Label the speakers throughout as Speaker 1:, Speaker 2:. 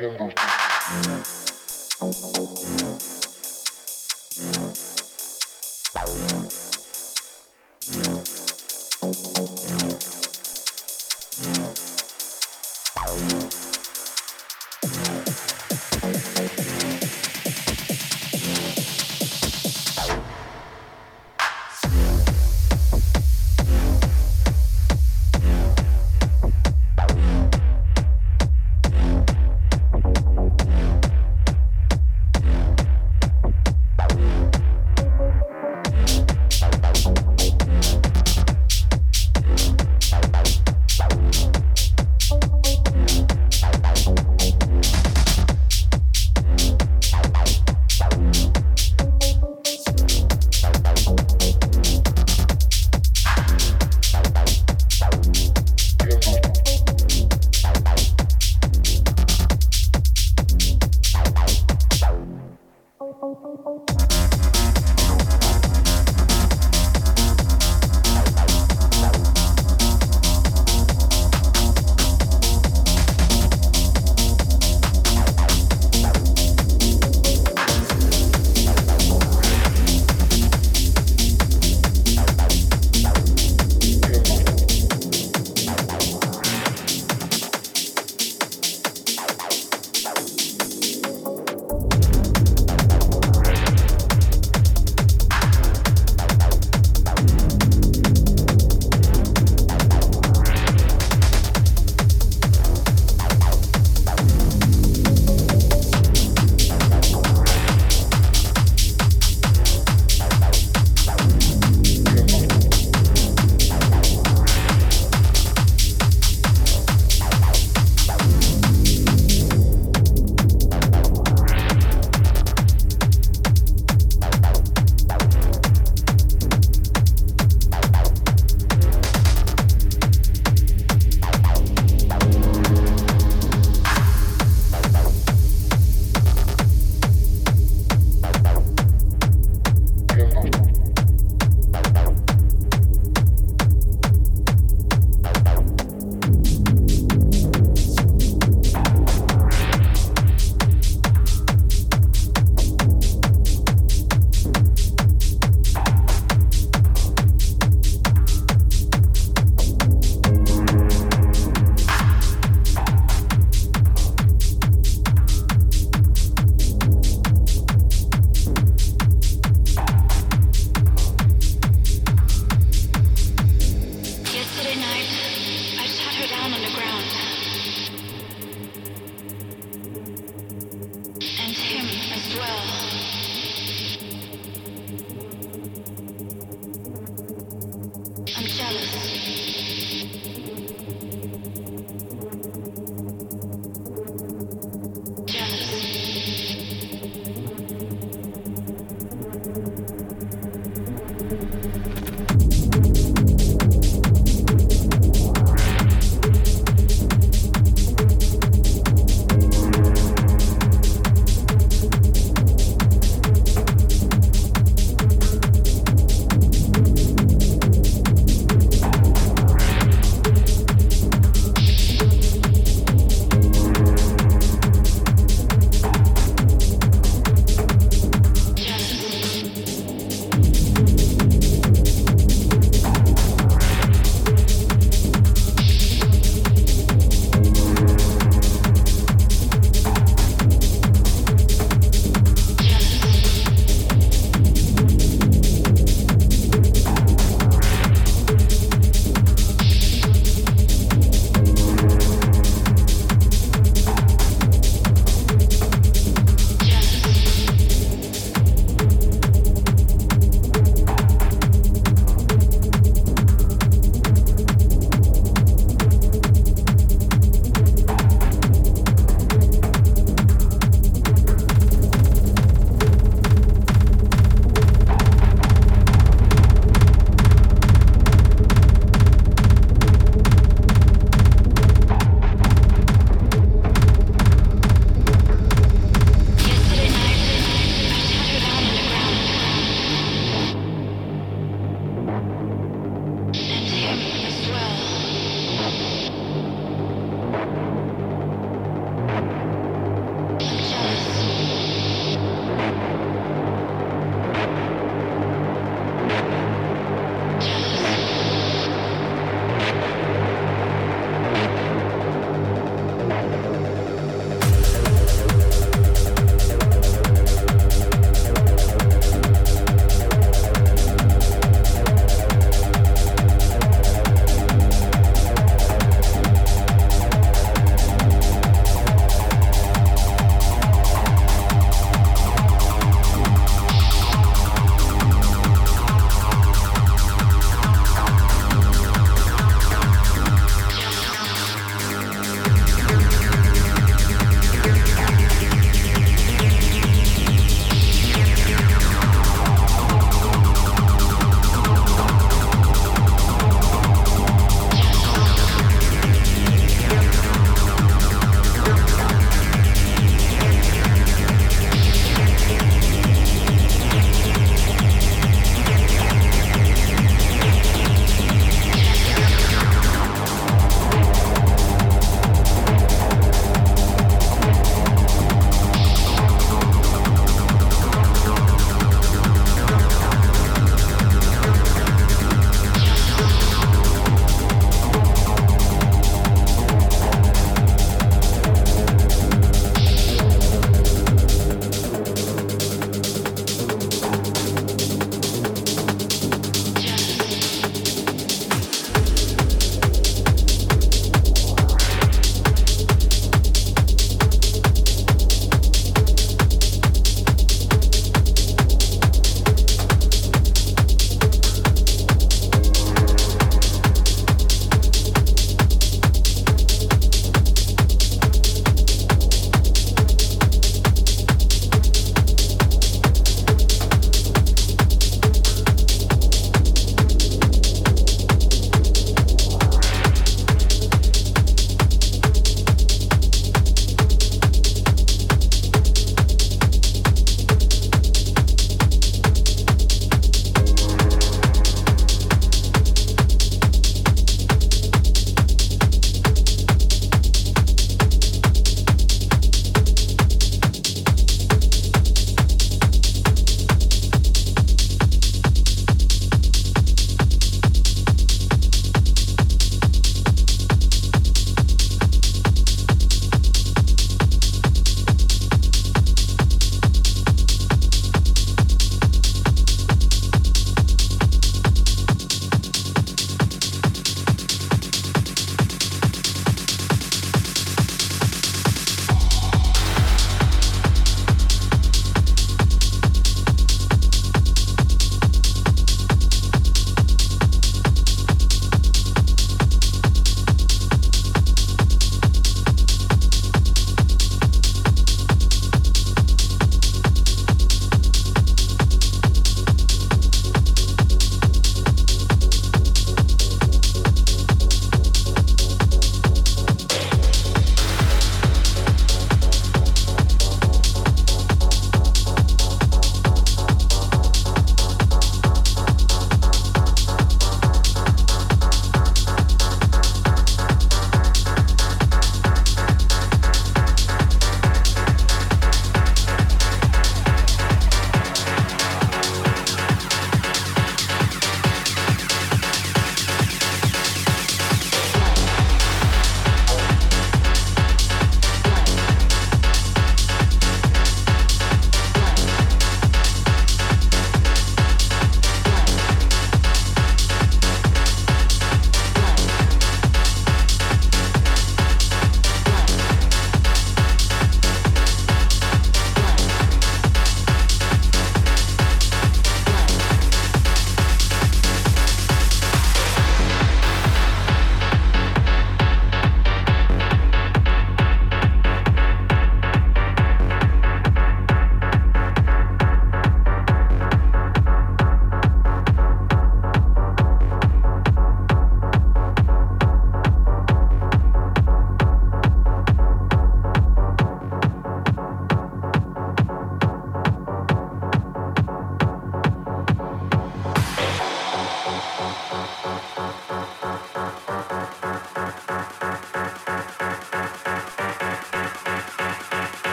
Speaker 1: Thank you.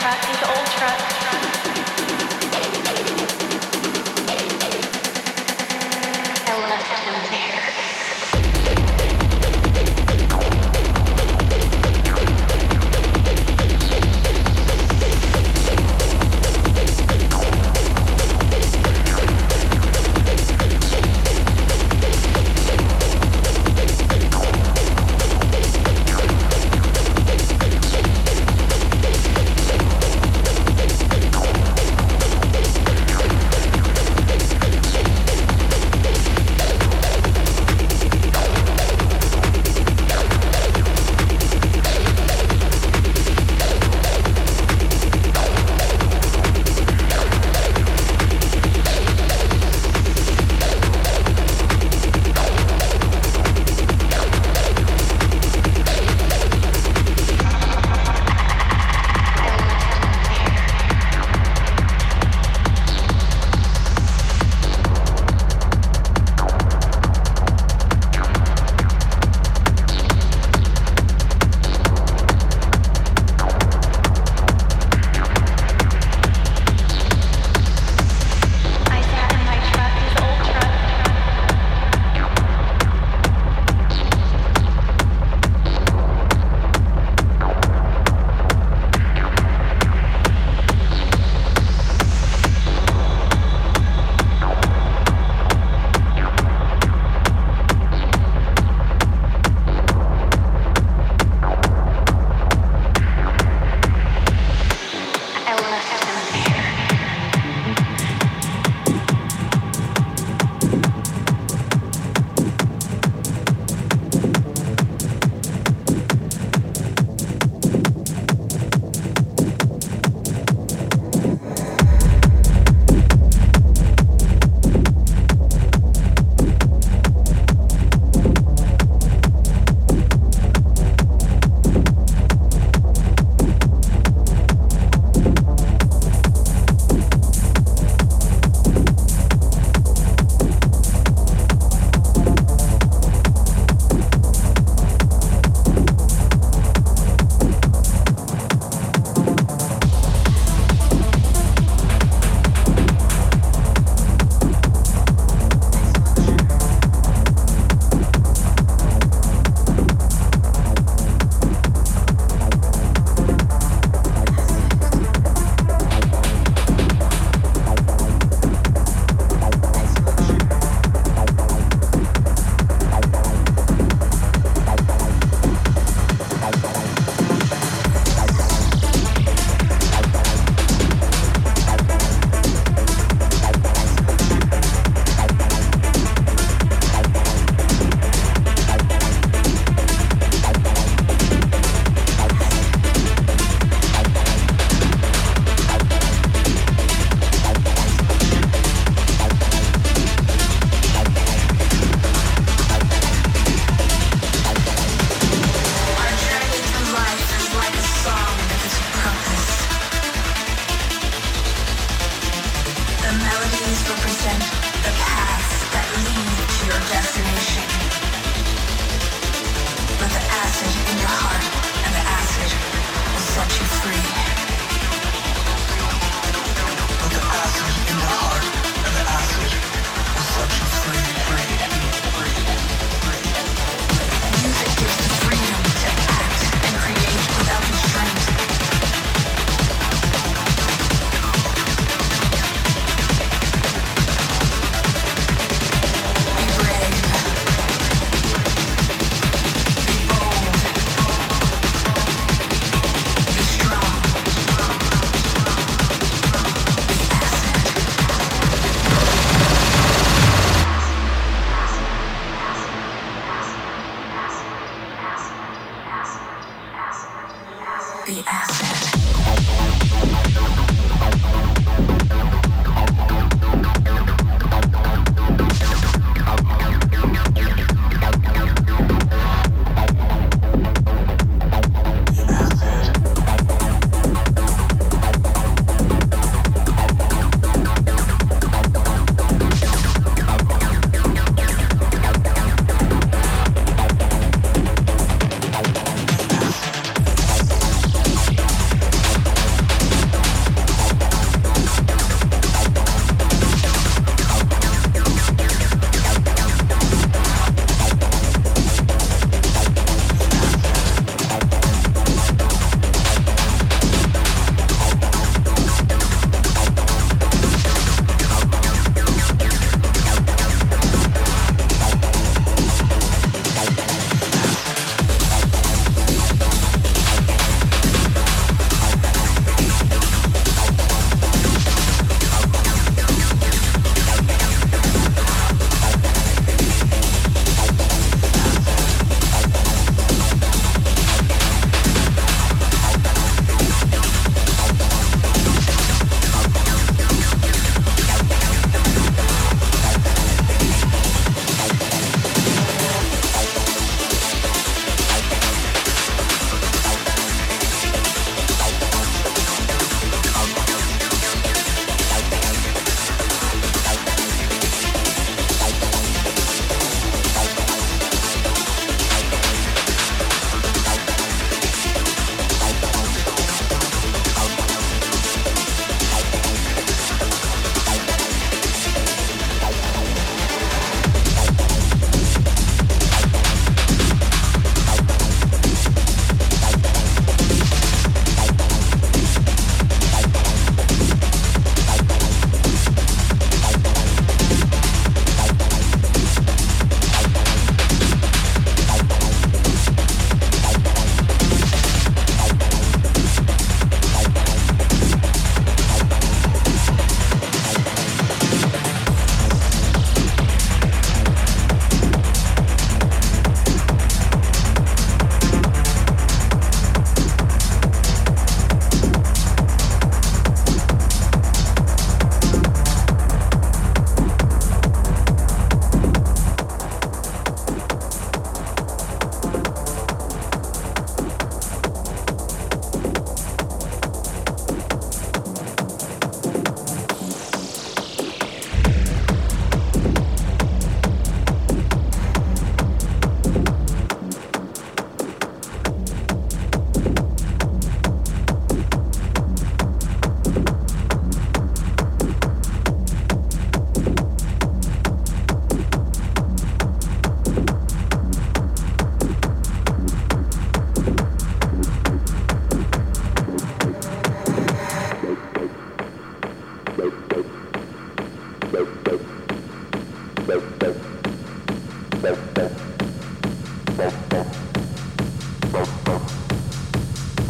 Speaker 2: track is old track.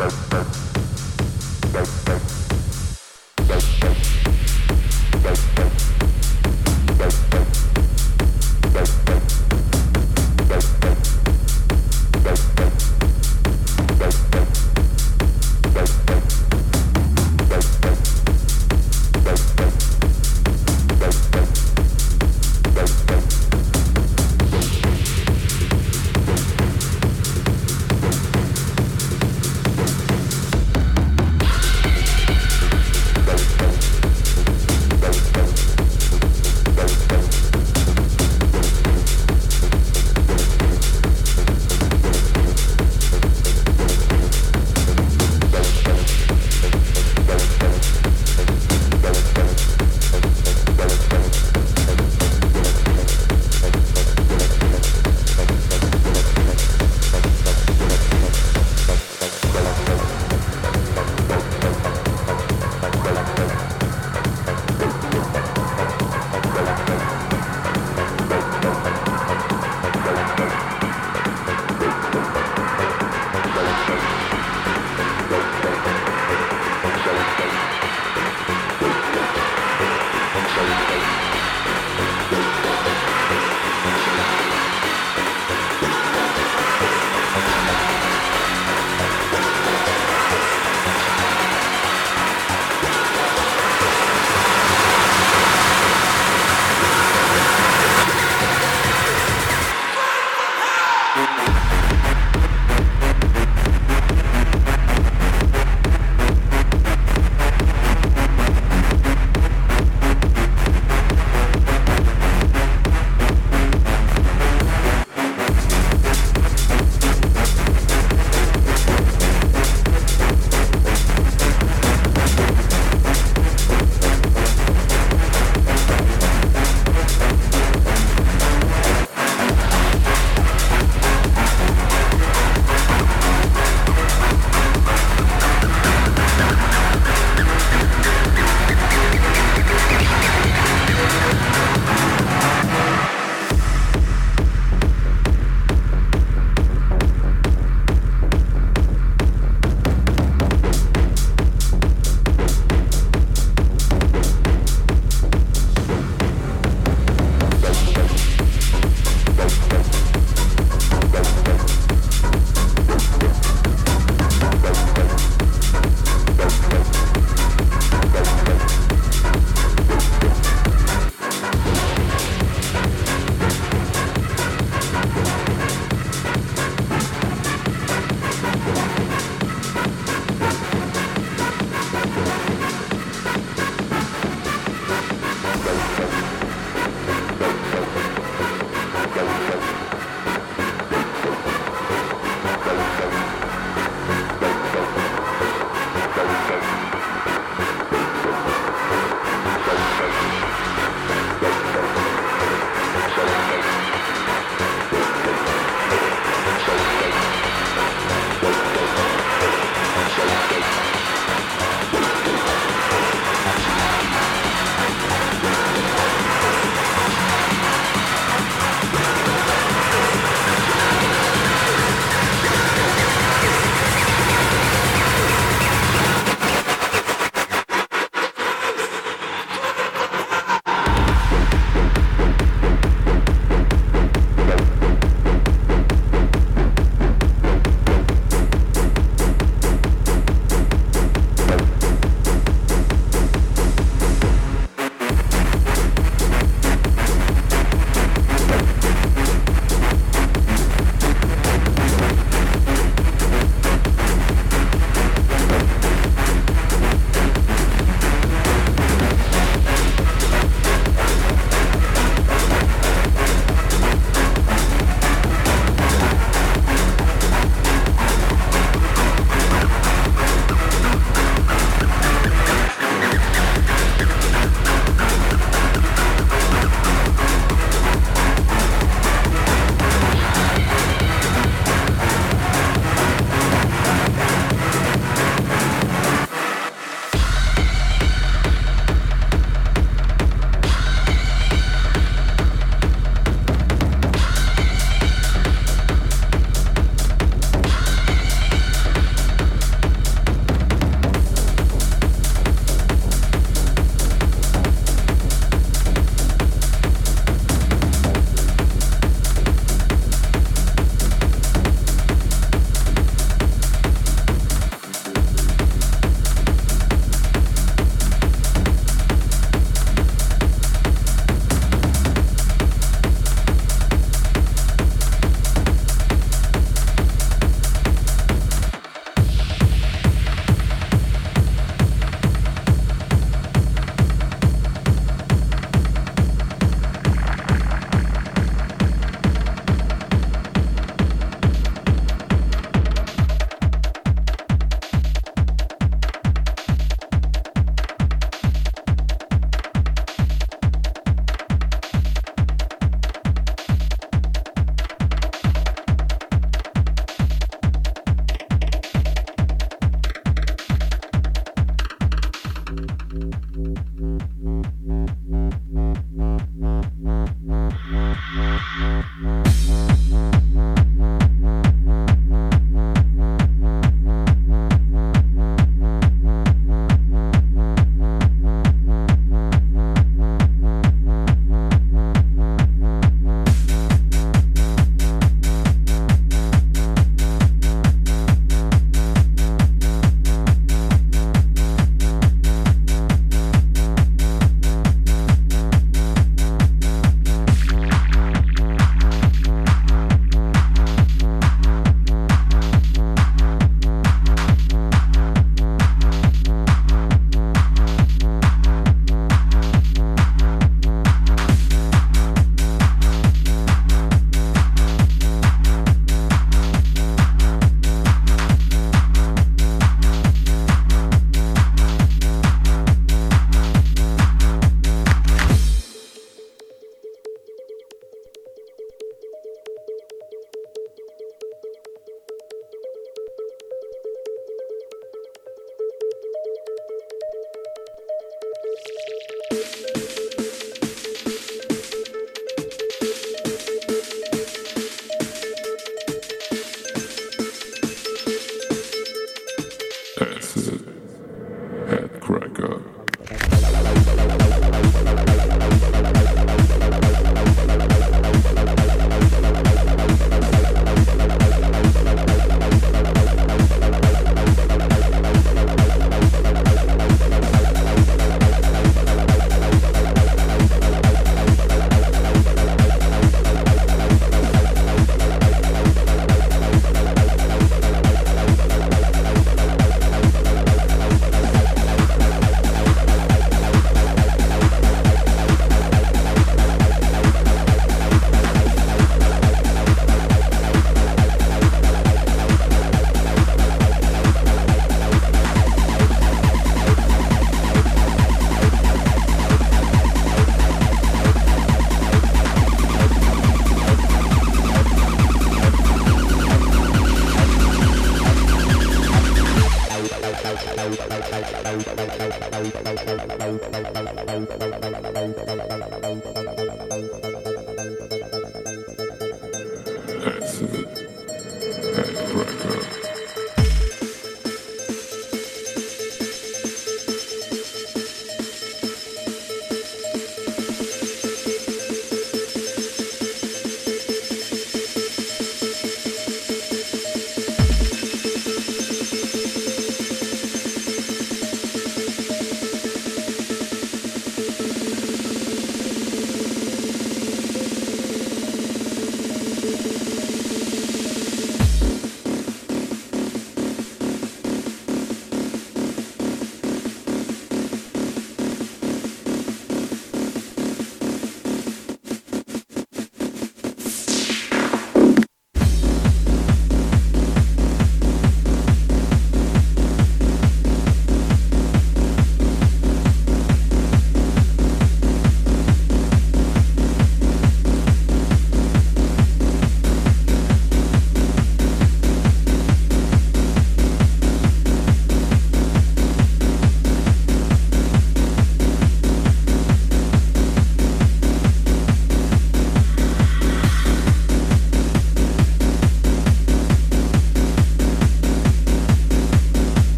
Speaker 3: Thank you.